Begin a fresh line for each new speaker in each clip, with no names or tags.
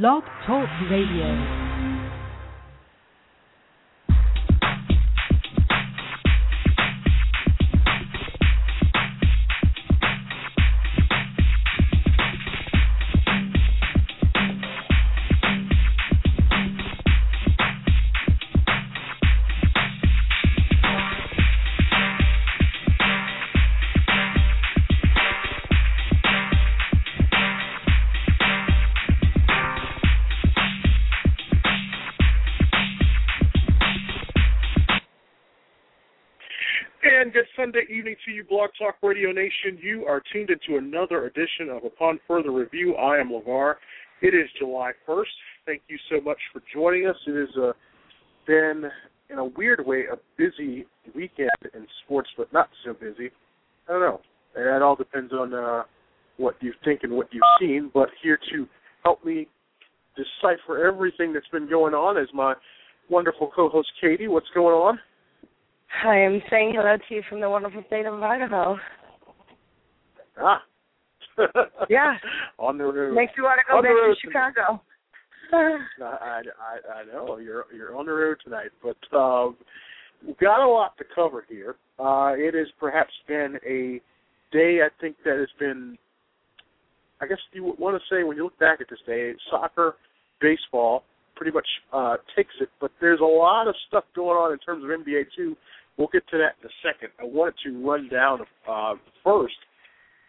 Blog Talk Radio.
Talk Radio Nation. You are tuned into another edition of Upon Further Review. I am LeVar. It is July 1st. Thank you so much for joining us. It has uh, been, in a weird way, a busy weekend in sports, but not so busy. I don't know. That all depends on uh, what you think and what you've seen. But here to help me decipher everything that's been going on is my wonderful co-host Katie. What's going on?
I am saying hello to you from the wonderful state of Idaho.
Ah.
yeah.
On the road.
Makes you want to go
on
back
to
Chicago.
I, I I know you're you're on the road tonight, but um, we've got a lot to cover here. Uh, it has perhaps been a day I think that has been, I guess you would want to say when you look back at this day, soccer, baseball, pretty much uh, takes it. But there's a lot of stuff going on in terms of NBA too. We'll get to that in a second. I wanted to run down uh, first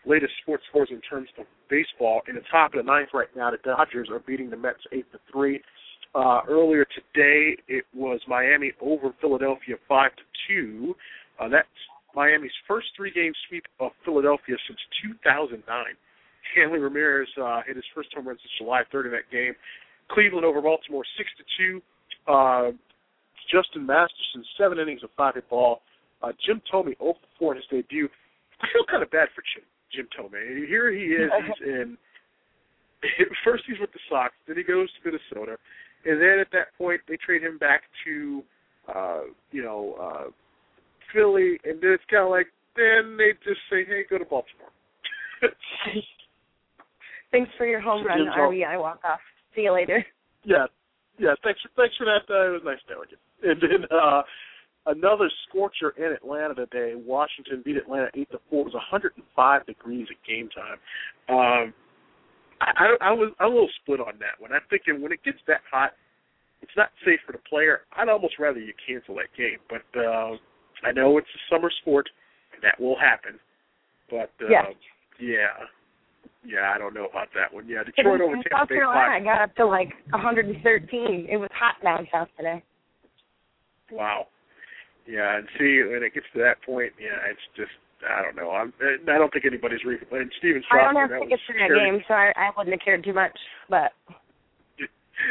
latest sports scores in terms of baseball. In the top of the ninth right now, the Dodgers are beating the Mets eight to three. Uh, earlier today, it was Miami over Philadelphia five to two. Uh, that's Miami's first three-game sweep of Philadelphia since 2009. Hanley Ramirez uh, hit his first home run since July 3rd in that game. Cleveland over Baltimore six to two. Justin Masterson seven innings of five hit ball. Uh, Jim Thome 0 for 4 in his debut. I feel kind of bad for Jim, Jim Thome. Here he is. He's in. First he's with the Sox, then he goes to Minnesota, and then at that point they trade him back to, uh, you know, uh, Philly, and then it's kind of like then they just say, hey, go to Baltimore.
Thanks for your home run, RBI walk off. See you later.
Yeah, yeah. Thanks for thanks for that. Uh, it was nice knowing you. And then uh, another scorcher in Atlanta today. Washington beat Atlanta eight to four. It was 105 degrees at game time. Um, I, I, I was I'm a little split on that one. I'm thinking when it gets that hot, it's not safe for the player. I'd almost rather you cancel that game. But uh, I know it's a summer sport, and that will happen. But uh,
yeah.
yeah, yeah, I don't know about that one. Yeah, Detroit over Tampa
South
Bay.
Carolina got up to like 113. It was hot down south today.
Wow. Yeah, and see when it gets to that point, yeah, it's just I don't know. I'm I don't think anybody's re and Steven
I don't have
that
tickets to that
scary.
game, so I, I wouldn't have cared too much. But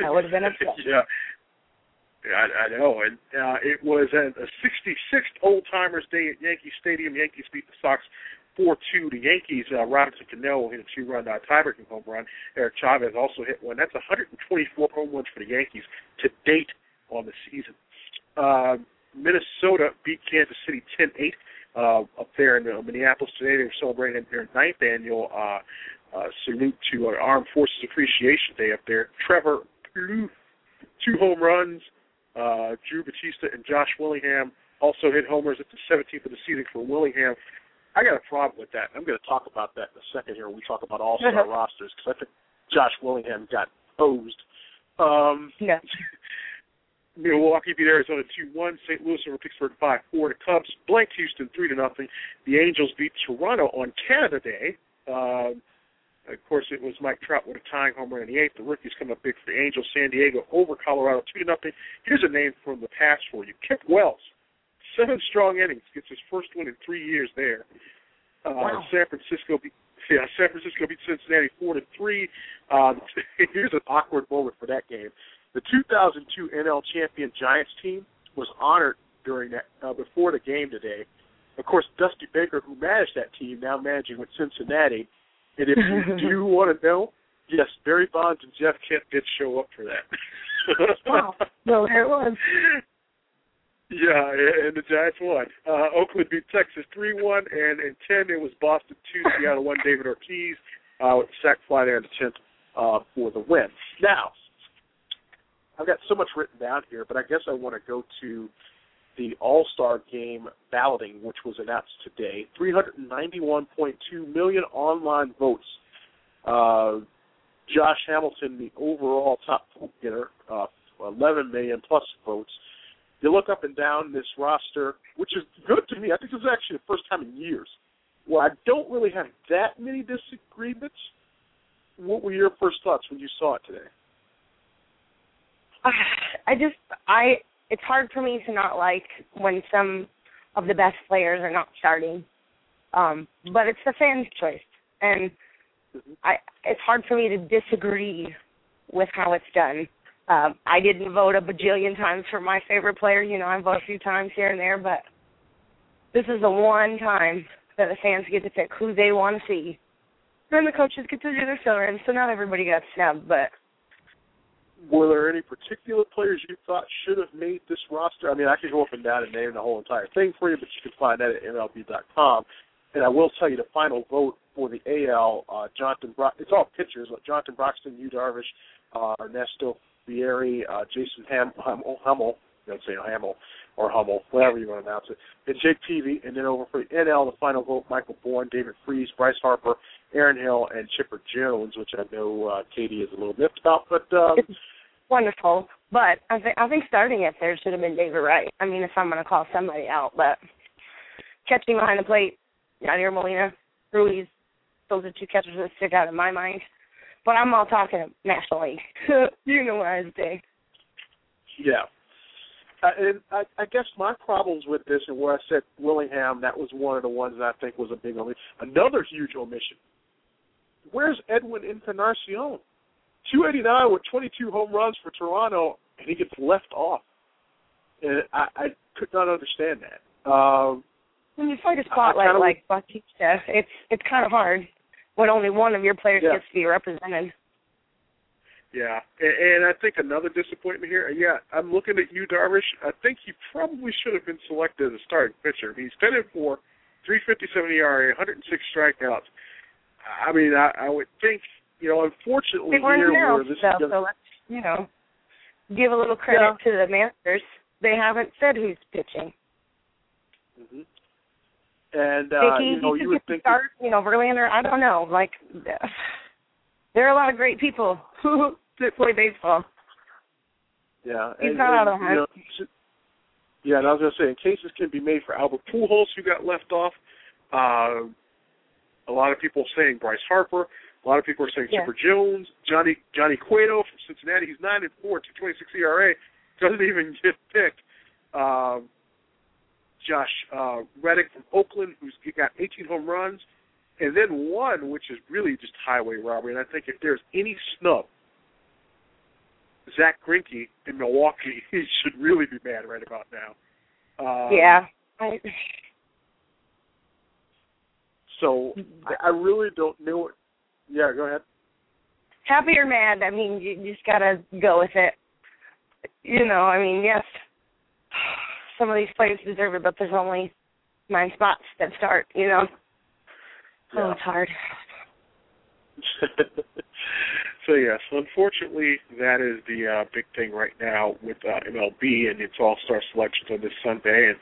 I would have been upset.
yeah. Yeah, I, I know, and uh, it was a, a 66th old timers day at Yankee Stadium. Yankees beat the Sox four two. The Yankees, uh, Robinson Cano hit a two run uh, tiebreaking home run. Eric Chavez also hit one. That's 124 home runs for the Yankees to date on the season. Uh, Minnesota beat Kansas City 10-8 uh, up there in uh, Minneapolis today. They were celebrating their ninth annual uh, uh, salute to uh, Armed Forces Appreciation Day up there. Trevor Plouffe, two home runs. Uh, Drew Butera and Josh Willingham also hit homers at the 17th of the season for Willingham. I got a problem with that. I'm going to talk about that in a second here when we talk about all star rosters because I think Josh Willingham got posed. Um,
yeah.
Milwaukee beat Arizona two one. St. Louis over Pittsburgh five four. The Cubs blanked Houston three to nothing. The Angels beat Toronto on Canada Day. Um, of course, it was Mike Trout with a tying home run in the eighth. The rookies come up big for the Angels. San Diego over Colorado two to nothing. Here's a name from the past for you: Kip Wells seven strong innings, gets his first one in three years there. Uh,
wow.
San Francisco beat yeah, San Francisco beat Cincinnati four to three. Uh, here's an awkward moment for that game. The 2002 NL champion Giants team was honored during that uh, before the game today. Of course, Dusty Baker, who managed that team, now managing with Cincinnati. And if you do want to know, yes, Barry Bonds and Jeff Kent did show up for that.
wow. Well, there it was.
Yeah, and the Giants won. Uh, Oakland beat Texas three one, and in ten it was Boston two. Seattle one. David Ortiz uh, with the sack fly there in the tenth uh, for the win. Now, I've got so much written down here, but I guess I want to go to the All Star Game balloting, which was announced today. 391.2 million online votes. Uh, Josh Hamilton, the overall top vote getter, uh, 11 million plus votes. You look up and down this roster, which is good to me. I think this is actually the first time in years where I don't really have that many disagreements. What were your first thoughts when you saw it today?
I just I it's hard for me to not like when some of the best players are not starting. Um, but it's the fans' choice, and I it's hard for me to disagree with how it's done. Um, I didn't vote a bajillion times for my favorite player. You know, I vote a few times here and there, but this is the one time that the fans get to pick who they want to see. Then the coaches get to do their fill in, so not everybody got snubbed, but
were there any particular players you thought should have made this roster? I mean, I could go up and down and name the whole entire thing for you, but you can find that at MLB.com. And I will tell you the final vote for the AL, uh, Jonathan Bro- it's all pitchers, like Jonathan Broxton, Yu Darvish, uh, Ernesto Frieri, uh, Jason Ham- Hummel, Hummel, you don't say Hamill or Hummel, whatever you want to announce it, and Jake Peavy, and then over for the NL, the final vote, Michael Bourn, David Freese, Bryce Harper, Aaron Hill, and Chipper Jones, which I know uh, Katie is a little miffed about, but um,
wonderful. But I think I think starting it there should have been David Wright. I mean, if I'm going to call somebody out, but catching behind the plate, Yadier Molina, Ruiz, those are two catchers that stick out in my mind. But I'm all talking National League. you know what I say.
Yeah. Uh, and I, I guess my problems with this, and where I said Willingham, that was one of the ones that I think was a big omission. Another huge omission. Where's Edwin Encarnacion? 289 with 22 home runs for Toronto, and he gets left off. And I, I could not understand that. Um,
when you fight a spotlight like Bautista, it's it's kind of hard when only one of your players
yeah.
gets to be represented.
Yeah, and, and I think another disappointment here. Yeah, I'm looking at Yu, Darvish. I think he probably should have been selected as a starting pitcher. He's been in for 357 ERA, 106 strikeouts. I mean, I, I would think you know, unfortunately,
they
here
announced,
this
though, so let's you know give a little credit
yeah.
to the managers. They haven't said who's pitching.
Mm-hmm. And uh,
Vicky,
you know, you would think
start, you know, Verlander. I don't know. Like, there are a lot of great people who play baseball.
Yeah,
he's
and,
not
and,
out of.
You know, yeah, and I was going to say, in cases can be made for Albert Pujols, who got left off. Uh, a lot of people saying Bryce Harper. A lot of people are saying
yeah.
Chipper Jones, Johnny Johnny Cueto from Cincinnati. He's nine and four, two twenty six ERA. Doesn't even get picked. Um, Josh uh, Reddick from Oakland, who's got 18 home runs, and then one which is really just highway robbery. And I think if there's any snub, Zack Greinke in Milwaukee, he should really be mad right about now. Um,
yeah. I...
So I really don't know what yeah, go ahead.
Happy or mad, I mean, you just gotta go with it. You know, I mean, yes, some of these players deserve it, but there's only nine spots that start. You know,
yeah.
oh, it's hard.
so yes, unfortunately, that is the uh, big thing right now with uh, MLB and its All Star selections on this Sunday, and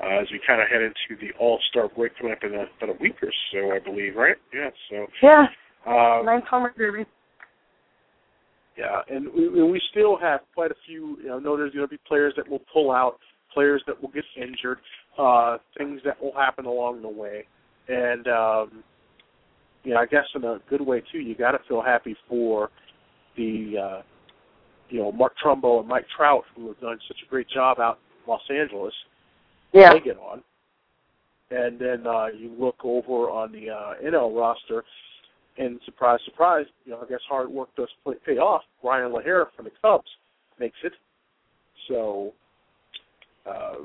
uh, as we kind of head into the All Star break coming up in a, about a week or so, I believe, right? Yeah. So
yeah.
Uh,
Ninth home derby.
Yeah, and we, we still have quite a few. You know, know there's going to be players that will pull out, players that will get injured, uh, things that will happen along the way, and um, you know, I guess in a good way too. You got to feel happy for the, uh, you know, Mark Trumbo and Mike Trout who have done such a great job out in Los Angeles.
Yeah.
They get on, and then uh, you look over on the uh, NL roster and surprise, surprise, you know, I guess hard work does play, pay off. Ryan LaHair from the Cubs makes it. So, uh,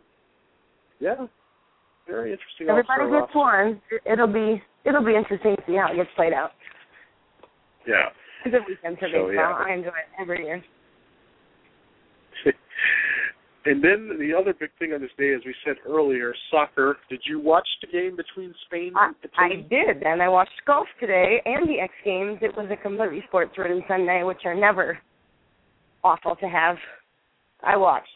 yeah, very interesting.
Everybody gets one. It'll be it'll be interesting to see how it gets played out.
Yeah.
It's a weekend for
so,
baseball.
Yeah.
I enjoy it every year.
and then the other big thing on this day, as we said earlier, soccer. Did you watch the game between Spain
I,
and
I did, and I watched golf today and the X Games. It was a completely sports-ridden Sunday, which are never awful to have. I watched,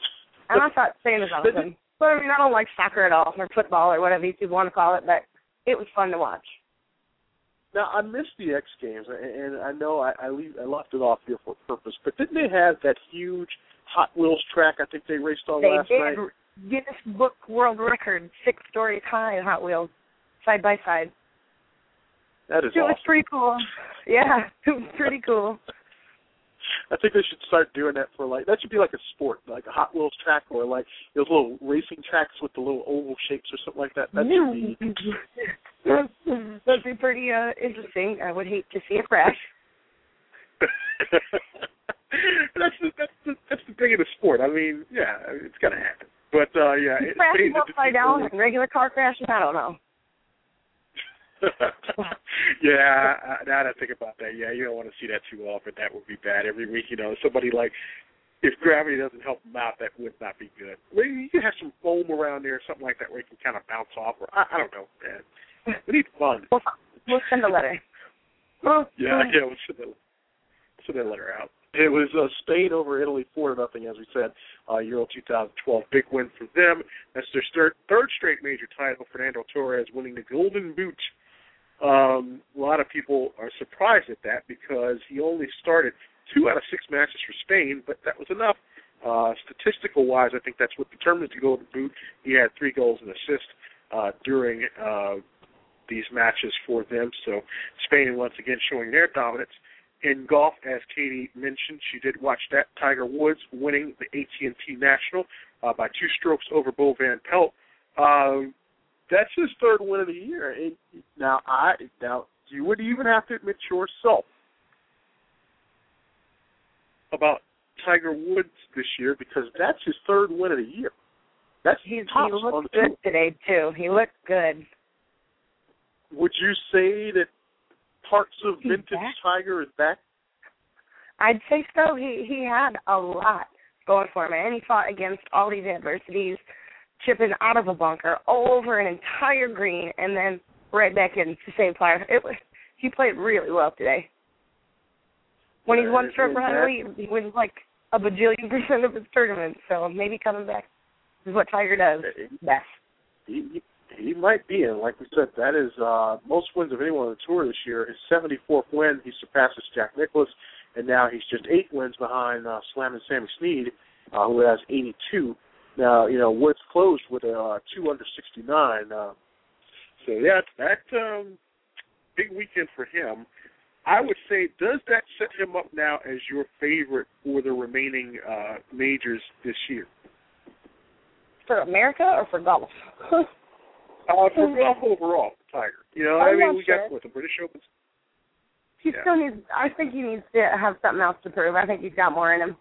and I thought Spain was awesome. But I mean, I don't like soccer at all, or football, or whatever you want to call it. But it was fun to watch.
Now I missed the X Games, and I know I I, leave, I left it off here for a purpose. But didn't they have that huge Hot Wheels track? I think they raced on
they
last
did.
night.
Guinness Book World Record, six stories high Hot Wheels, side by side.
That is
it
awesome.
was pretty cool. Yeah, it was pretty cool.
I think they should start doing that for like that should be like a sport, like a Hot Wheels track or like those little racing tracks with the little oval shapes or something like that. That should be
That'd be pretty uh interesting. I would hate to see a crash.
that's the that's the that's the thing of the sport. I mean, yeah, it's gonna happen. But uh yeah, it,
Crashing upside down in regular car crashes, I don't know.
yeah, I, now that I think about that, yeah, you don't want to see that too often. That would be bad every week. You know, somebody like if gravity doesn't help them out, that would not be good. Maybe you could have some foam around there, or something like that, where you can kind of bounce off. Or I, I don't know, man. We need fun.
We'll, we'll send a letter.
yeah, yeah, we'll send a, send a letter out. It was uh, Spain over Italy, four to nothing, as we said. Uh, Euro 2012, big win for them. That's their third, third straight major title. Fernando Torres winning the Golden Boot um, a lot of people are surprised at that because he only started two out of six matches for Spain, but that was enough. Uh, statistical wise, I think that's what determined the golden boot. He had three goals and assists uh, during uh, these matches for them. So Spain once again showing their dominance. In golf, as Katie mentioned, she did watch that. Tiger Woods winning the AT&T National uh, by two strokes over Bo Van Pelt. Uh, that's his third win of the year. And now I now you would even have to admit yourself about Tiger Woods this year because that's his third win of the year. That's
He's,
tops
he
on
looked
the
good today too. He looked good.
Would you say that parts of
He's
vintage
back?
Tiger is back?
I'd say so. He he had a lot going for him, and he fought against all these adversities, chipping out of a bunker over an entire green, and then right back in to save par. It was he played really well today. When he's one
Uh,
stroke behind the lead, he wins like a bajillion percent of his tournaments. So maybe coming back is what Tiger does best.
He, he might be, and like we said, that is uh most wins of anyone on the tour this year. His 74th win, he surpasses Jack Nicklaus, and now he's just eight wins behind uh, Slammin' Sammy Snead, uh, who has 82. Now, you know, Woods closed with a uh, two under 69. Uh, so yeah, that um, big weekend for him. I would say, does that set him up now as your favorite for the remaining uh, majors this year?
For America or for golf?
Uh, for golf overall, Tiger. You know, I
I'm
mean, we
sure.
got what the British Open.
he
Yeah.
still needs. I think he needs to have something else to prove. I think he's got more in him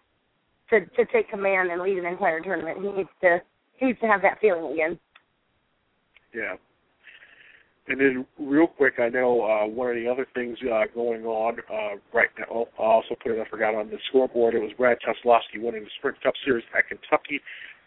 to to take command and lead an entire tournament. He needs to. He needs to have that feeling again.
Yeah. And then, real quick, I know uh, one of the other things uh, going on uh, right now. oh, I also put it. I forgot on the scoreboard. It was Brad Keselowski winning the Sprint Cup Series at Kentucky.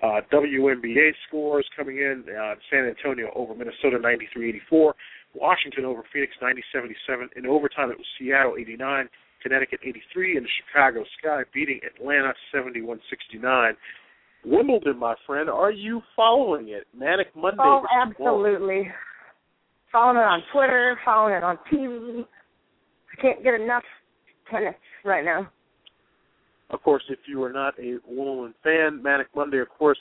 Uh, WNBA scores coming in: uh, San Antonio over Minnesota, 93-84. Washington over Phoenix, 90-77. In overtime, it was Seattle, 89. Connecticut, 83. And the Chicago Sky beating Atlanta, 71-69. Wimbledon, my friend, are you following it? Manic Monday.
Oh, absolutely. Following it on Twitter, following it on TV. I can't get enough tennis right now.
Of course, if you are not a Wimbledon fan, Manic Monday, of course,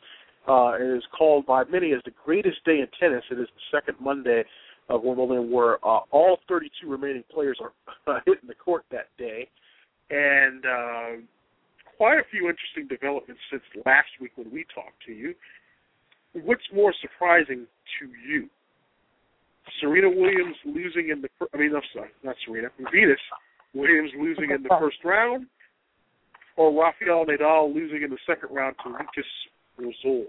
uh, is called by many as the greatest day in tennis. It is the second Monday of Wimbledon where uh, all 32 remaining players are hitting the court that day. And uh, quite a few interesting developments since last week when we talked to you. What's more surprising to you? Serena Williams losing in the I mean, I'm sorry, not Serena, Venus Williams losing in the first round, or Rafael Nadal losing in the second round to Lukas Rosol.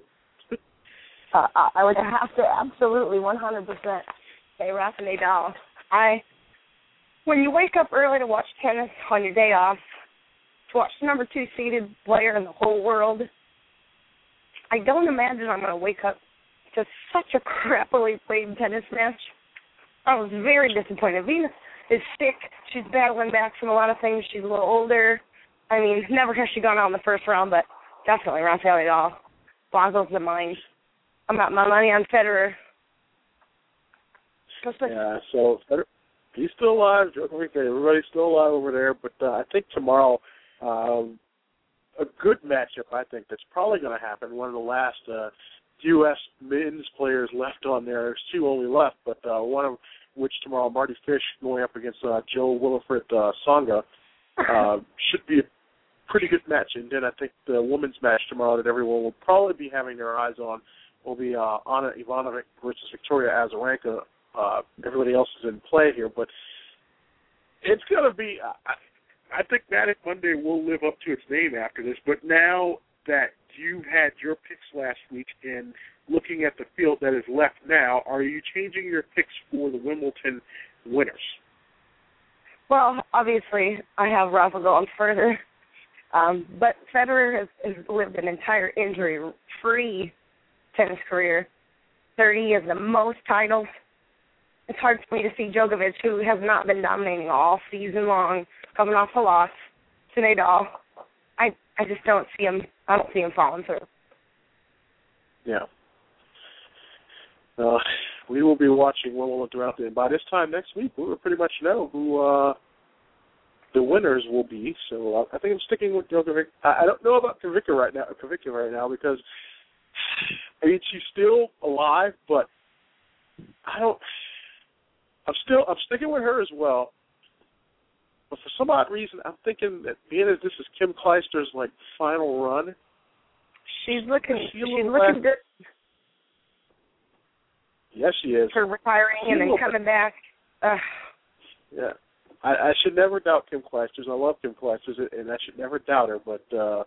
Uh, I would have to absolutely 100% say Rafa Nadal. I, when you wake up early to watch tennis on your day off, to watch the number two seeded player in the whole world, I don't imagine I'm going to wake up to such a crappily played tennis match. I was very disappointed. Venus is sick. She's battling back from a lot of things. She's a little older. I mean, never has she gone out in the first round, but definitely Rafael Nadal boggles the mind. I'm got my money on Federer.
Yeah, so Federer, he's still alive. Everybody's still alive over there. But uh, I think tomorrow, um, a good matchup. I think that's probably going to happen. One of the last uh, U.S. men's players left on there. There's two only left, but uh, one of which tomorrow, Mardy Fish going up against uh, Jo-Wilfried uh, Tsonga, uh, should be a pretty good match. And then I think the women's match tomorrow that everyone will probably be having their eyes on will be uh, Ana Ivanovic versus Victoria Azarenka. Uh, everybody else is in play here, but it's going to be. I, I think Manic Monday will live up to its name after this. But now that you had your picks last week and looking at the field that is left now, are you changing your picks for the Wimbledon winners?
Well, obviously, I have Rafa going further. Um, but Federer has, has lived an entire injury-free tennis career. 30 is the most titles. It's hard for me to see Djokovic, who has not been dominating all season long, coming off a loss to Nadal. I I just don't see him. I don't see him falling through.
Yeah. Uh, we will be watching Wimbledon throughout the. And by this time next week, we will pretty much know who uh, the winners will be. So I think I'm sticking with Djokovic. I, I don't know about Kavika right now. Kavika right now because I mean she's still alive, but I don't. I'm still I'm sticking with her as well. But for some odd reason, I'm thinking that being as this is Kim Clijsters' like final run,
she's looking she's looking good.
Yes, she is.
For retiring and then coming back. Uh,
yeah. I, I should never doubt Kim Clijsters. I love Kim Clijsters, and I should never doubt her. But uh,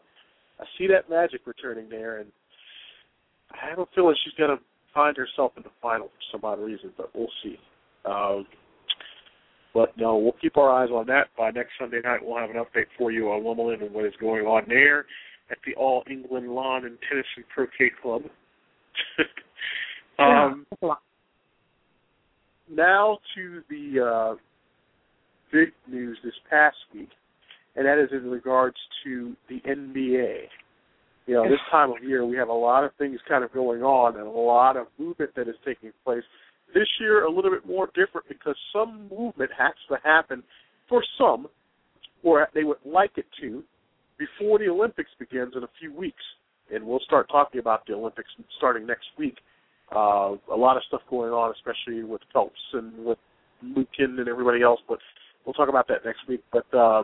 I see that magic returning there, and I have a feeling she's going to find herself in the final for some odd reason. But we'll see. Um, but no, we'll keep our eyes on that. By next Sunday night, we'll have an update for you on Wimbledon and what is going on there at the All England Lawn and Tennis and Croquet Club. Um, now to the uh, big news this past week, and that is in regards to the NBA. You know, this time of year we have a lot of things kind of going on and a lot of movement that is taking place. This year a little bit more different because some movement has to happen for some, or they would like it to, before the Olympics begins in a few weeks. And we'll start talking about the Olympics starting next week. Uh, a lot of stuff going on, especially with Phelps and with Lukin and everybody else. But we'll talk about that next week. But uh,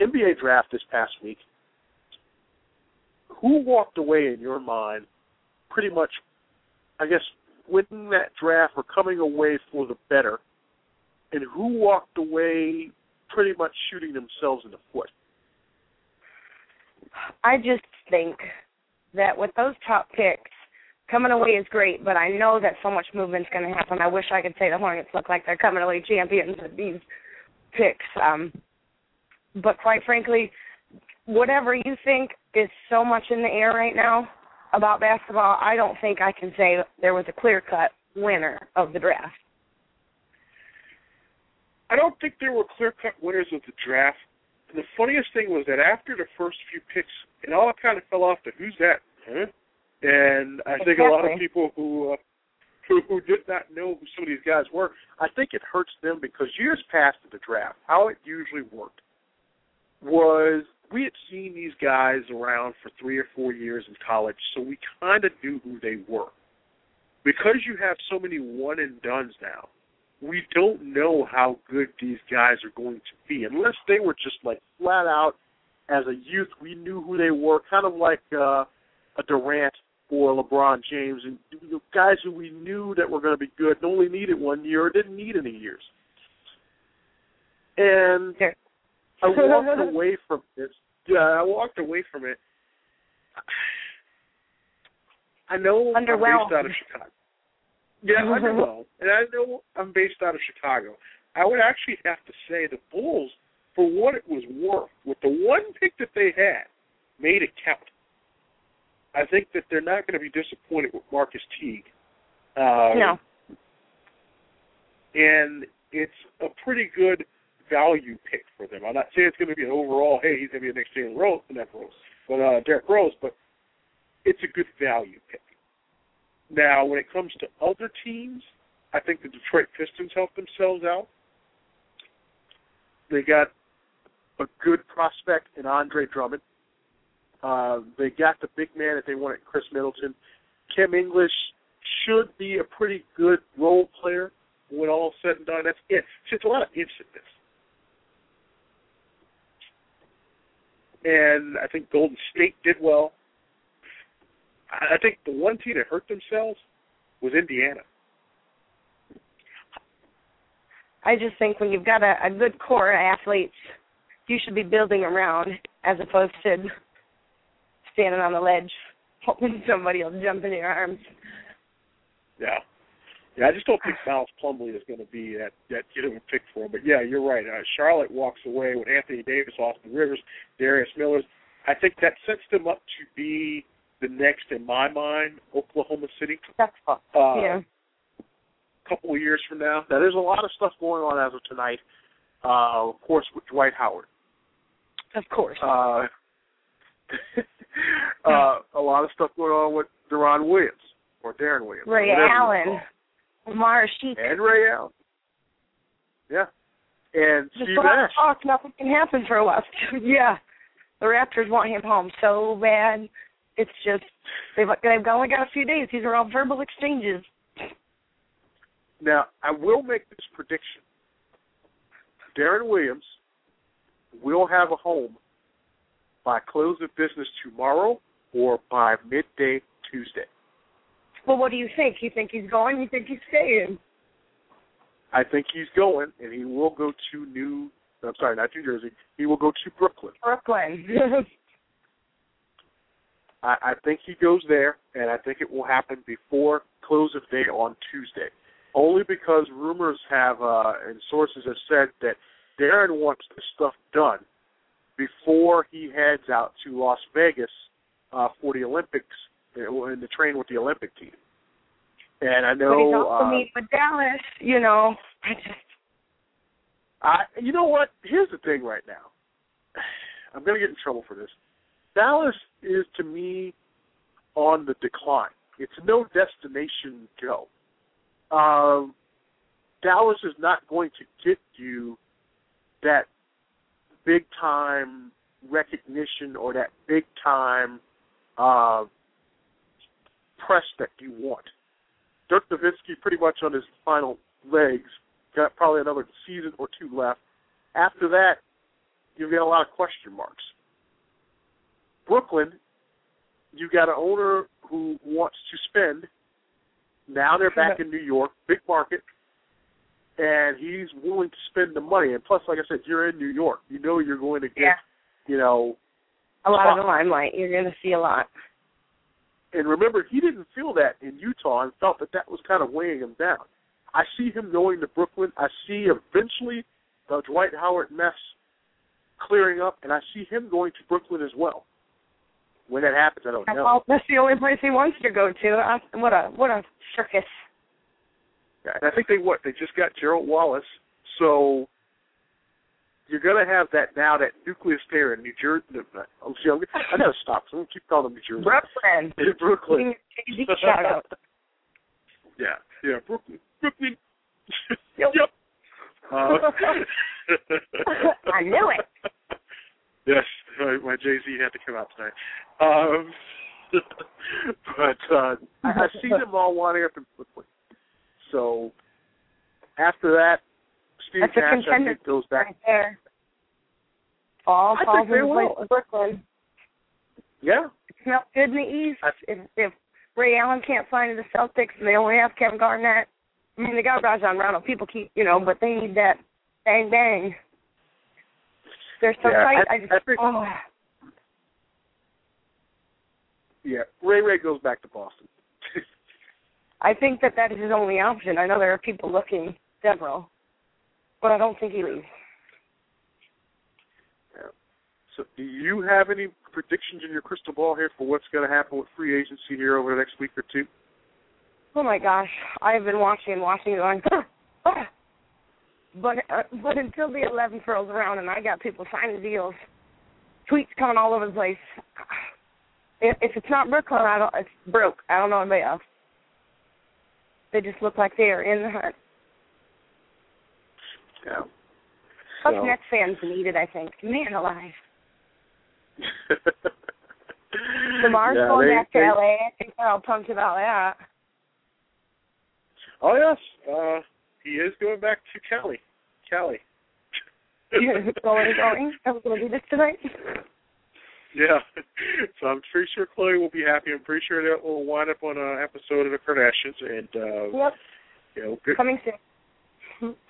NBA draft this past week. Who walked away in your mind, pretty much, I guess, winning that draft or coming away for the better, and who walked away pretty much shooting themselves in the foot?
I just think that with those top picks, coming away is great, but I know that so much movement's going to happen. I wish I could say the Hornets look like they're coming away champions with these picks. Um, but quite frankly, whatever you think is so much in the air right now about basketball, I don't think I can say there was a clear cut winner of the draft.
I don't think there were clear cut winners of the draft. And the funniest thing was that after the first few picks, it all kind of fell off to who's that? Huh? And I think exactly. a lot of people who, uh, who who did not know who some of these guys were, I think it hurts them because years past in the draft, how it usually worked was we had seen these guys around for three or four years in college, so we kind of knew who they were. Because you have so many one and dones now, we don't know how good these guys are going to be unless they were just like flat out as a youth. We knew who they were, kind of like uh, a Durant or LeBron James, and you know, guys who we knew that were going to be good and only needed one year or didn't need any years. And I walked away from this. Yeah, I walked away from it. I know I'm based out of Chicago. Yeah, underwhelmed, mm-hmm. and I know I'm based out of Chicago. I would actually have to say the Bulls, for what it was worth, with the one pick that they had, made it count. I think that they're not going to be disappointed with Marcus Teague. Um,
no.
And it's a pretty good value pick for them. I'm not saying it's going to be an overall, hey, he's going to be the next Jalen Rose, not Rose, but uh, Derrick Rose, but it's a good value pick. Now, when it comes to other teams, I think the Detroit Pistons helped themselves out. They got a good prospect in Andre Drummond. Uh, they got the big man that they wanted, Khris Middleton. Kim English should be a pretty good role player when all said and done. That's it. It's a lot of ifs in this. And I think Golden State did well. I think the one team that hurt themselves was Indiana.
I just think when you've got a, a good core of athletes, you should be building around as opposed to standing on the ledge hoping somebody will jump in your arms.
Yeah. Yeah, I just don't think Miles Plumlee is going to be that that get him pick for him. But yeah, you're right. Uh, Charlotte walks away with Anthony Davis, Austin Rivers, Darius Miller. I think that sets them up to be the next, in my mind, Oklahoma City.
That's
uh,
yeah.
A couple of years from now. Now, there's a lot of stuff going on as of tonight. Uh, of course, with Dwight Howard.
Of course.
Uh, uh, a lot of stuff going on with Deron Williams or Darren Williams.
Ray Allen. Omar Sheik.
And Ray Allen. Yeah. And
Just
Steve Nash.
Talk, nothing can happen for a while. yeah. The Raptors want him home so bad. It's just they've they've only got a few days. These are all verbal exchanges.
Now I will make this prediction. Darren Williams will have a home by close of business tomorrow or by midday Tuesday.
Well, what do you think? You think he's going? You think he's staying?
I think he's going, and he will go to New. I'm sorry, not New Jersey. He will go to Brooklyn.
Brooklyn.
I, I think he goes there, and I think it will happen before close of day on Tuesday. Only because rumors have uh, and sources have said that Darren wants this stuff done before he heads out to Las Vegas uh, for the Olympics and to train with the Olympic team. And I know.
But he's also
uh,
meeting with Dallas. You know, I just.
I. You know what? Here's the thing. Right now, I'm going to get in trouble for this. Dallas is to me on the decline. It's no destination go. Um, Dallas is not going to get you that big time recognition or that big time uh, press that you want. Dirk Nowitzki pretty much on his final legs. Got probably another season or two left. After that, you've got a lot of question marks. Brooklyn, you got an owner who wants to spend. Now they're back in New York, big market and he's willing to spend the money. And plus, like I said, you're in New York. You know you're going to get,
yeah.
you know,
a lot of the limelight. You're going to see a lot.
And remember, he didn't feel that in Utah and felt that that was kind of weighing him down. I see him going to Brooklyn. I see eventually the Dwight Howard mess clearing up, and I see him going to Brooklyn as well. When that happens, I don't know.
Well, that's the only place he wants to go to. Uh, what a what a circus.
And I think they what they just got Gerald Wallace, so you're going to have that now that nucleus there in New Jersey. Oh, I'm, I got to stop. So I'm going to keep calling them New Jersey.
Brooklyn.
In Brooklyn.
Shout out.
Yeah, yeah, Brooklyn. Brooklyn.
Yep.
yep. Uh,
I knew it.
Yes, my Jay Z had to come out tonight. Um, but uh, I, I see them all winding up in Brooklyn. So after that, Steve
That's
Nash
I
think goes back.
Right there. All
I
falls into place in Brooklyn.
Yeah.
It smells good in the East.
I-
If, if Ray Allen can't sign to the Celtics and they only have Kevin Garnett, I mean, they got Rajon Rondo. People keep, you know, but they need that bang bang. They're so
Yeah,
tight.
I-
I, just,
I think-
oh.
Yeah. Ray Ray goes back to Boston.
I think that that is his only option. I know there are people looking several, but I don't think he leaves.
So, do you have any predictions in your crystal ball here for what's going to happen with free agency here over the next week or two?
Oh my gosh, I've been watching and watching going. But uh, but until the 11th rolls around and I got people signing deals, tweets coming all over the place. If, if it's not Brooklyn, I don't. It's broke. I don't know anybody else. They just look like they are in the hunt.
Yeah.
Plus,
So-
Nets fans need it. I think. Man alive. Lamar's
Yeah,
going
they-
back to
they-
LA. I think they're all pumped about that.
Oh yes, uh, he is going back to Cali. Cali.
going, going. Are we going to do this tonight?
Yeah. So I'm pretty sure Khloé will be happy. I'm pretty sure that will wind up on an episode of the Kardashians, and uh,
Yep.
you know, good.
Coming soon.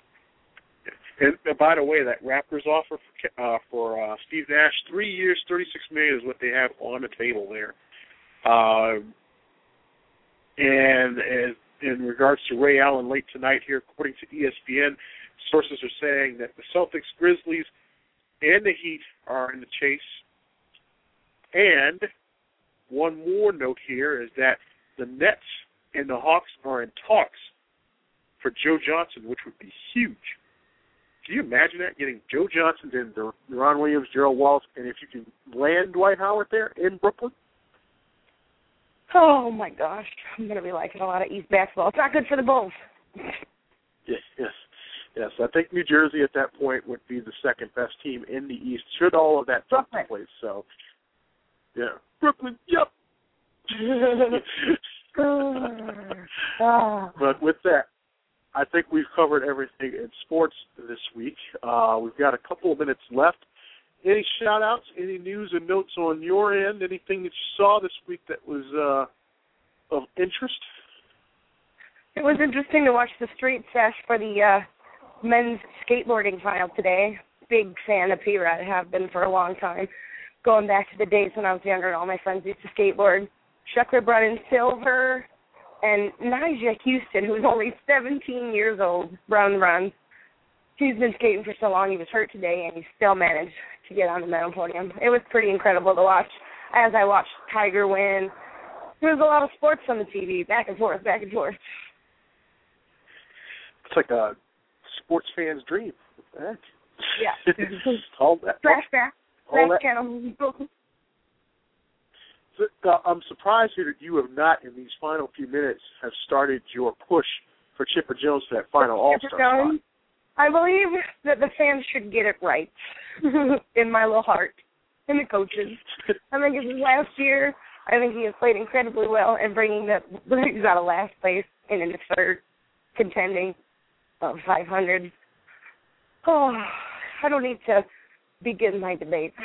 And uh, by the way, that Raptors offer for, uh, for uh, Steve Nash, three years, thirty-six million is what they have on the table there. Um, and as in regards to Ray Allen late tonight here, according to ESPN, sources are saying that the Celtics, Grizzlies, and the Heat are in the chase. And one more note here is that the Nets and the Hawks are in talks for Joe Johnson, which would be huge. Can you imagine that? Getting Joe Johnson and Deron Williams, Gerald Wallace, and if you can land Dwight Howard there in Brooklyn,
Oh my gosh, I'm going to be liking a lot of East basketball. It's not good for the Bulls.
yes, yes, yes. I think New Jersey at that point would be the second best team in the East. Should all of that take place? So, yeah, Brooklyn. Yep. But with that, I think we've covered everything in sports this week. Uh, we've got a couple of minutes left. Any shout outs, any news and notes on your end, anything that you saw this week that was uh, of interest?
It was interesting to watch the street sesh for the uh men's skateboarding final today. Big fan of P-Rod, have been for a long time. Going back to the days when I was younger and all my friends used to skateboard. Shuckler brought in silver, and Nyjah Huston, who's only 17 years old, run run. He's been skating for so long. He was hurt today, and he still managed to get on the medal podium. It was pretty incredible to watch. As I watched Tiger win, there was a lot of sports on the TV, back and forth, back and forth.
It's like a sports fan's dream. What the heck?
Yeah.
all that.
Flashback.
All
Flash
that.
channel.
So, uh, I'm surprised here that you have not, in these final few minutes, have started your push for Chipper Jones to that final All Star spot.
I believe that the fans should get it right in my little heart, and the coaches. I think it's his last year. I think he has played incredibly well in bringing the Braves out of last place and into third, contending of 500. Oh, I don't need to begin my debate.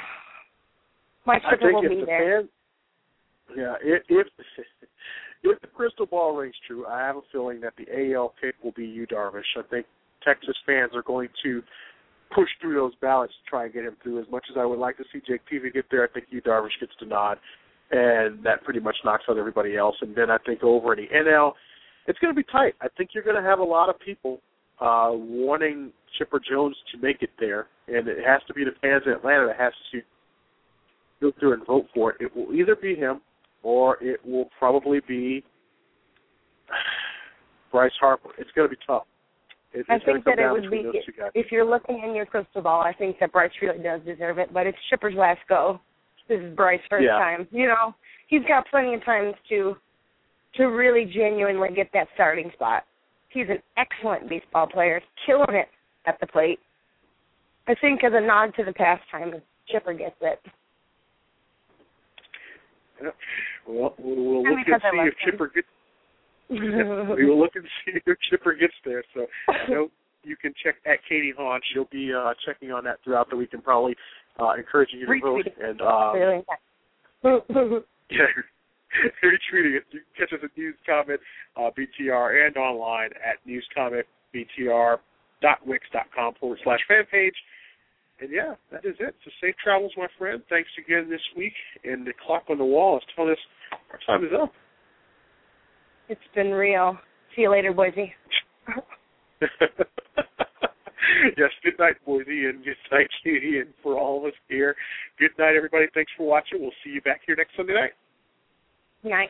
My
think
will be
the
there.
fan, yeah, if, if if the crystal ball rings true, I have a feeling that the AL pick will be you, Darvish. I think Texas fans are going to push through those ballots to try and get him through. As much as I would like to see Jake Peavy get there, I think you, Darvish, gets the nod, and that pretty much knocks out everybody else. And then I think over in the NL, it's going to be tight. I think you're going to have a lot of people uh, wanting Chipper Jones to make it there, and it has to be the fans in Atlanta that has to go through and vote for it. It will either be him or it will probably be Bryce Harper. It's going to be tough. It,
I think that it would be
those two guys.
if you're looking in your crystal ball. I think that Bryce really does deserve it, but it's Chipper's last go. This is Bryce's first
Yeah.
time. You know, he's got plenty of times to to really genuinely get that starting spot. He's an excellent baseball player, killing it at the plate. I think as a nod to the pastime, Chipper gets it.
Yeah. Well, we'll, look and see if
him.
Chipper gets. we will look and see if Chipper gets there. So I know you can check at Katie Hahn. She'll be uh, checking on that throughout the week and probably uh, encouraging you to vote. And uh,
Really.
Yeah, retweeting it. You can catch us at News Comment uh, BTR and online at newscommentbtr.wix.com forward slash fan page. And yeah, that is it. So safe travels, my friend. Thanks again this week. And the clock on the wall is telling us our time is up.
it's been real. See you later, Boise.
yes, good night, Boise, and good night, Katie, and for all of us here. Good night, everybody. Thanks for watching. We'll see you back here next Sunday night.
Night.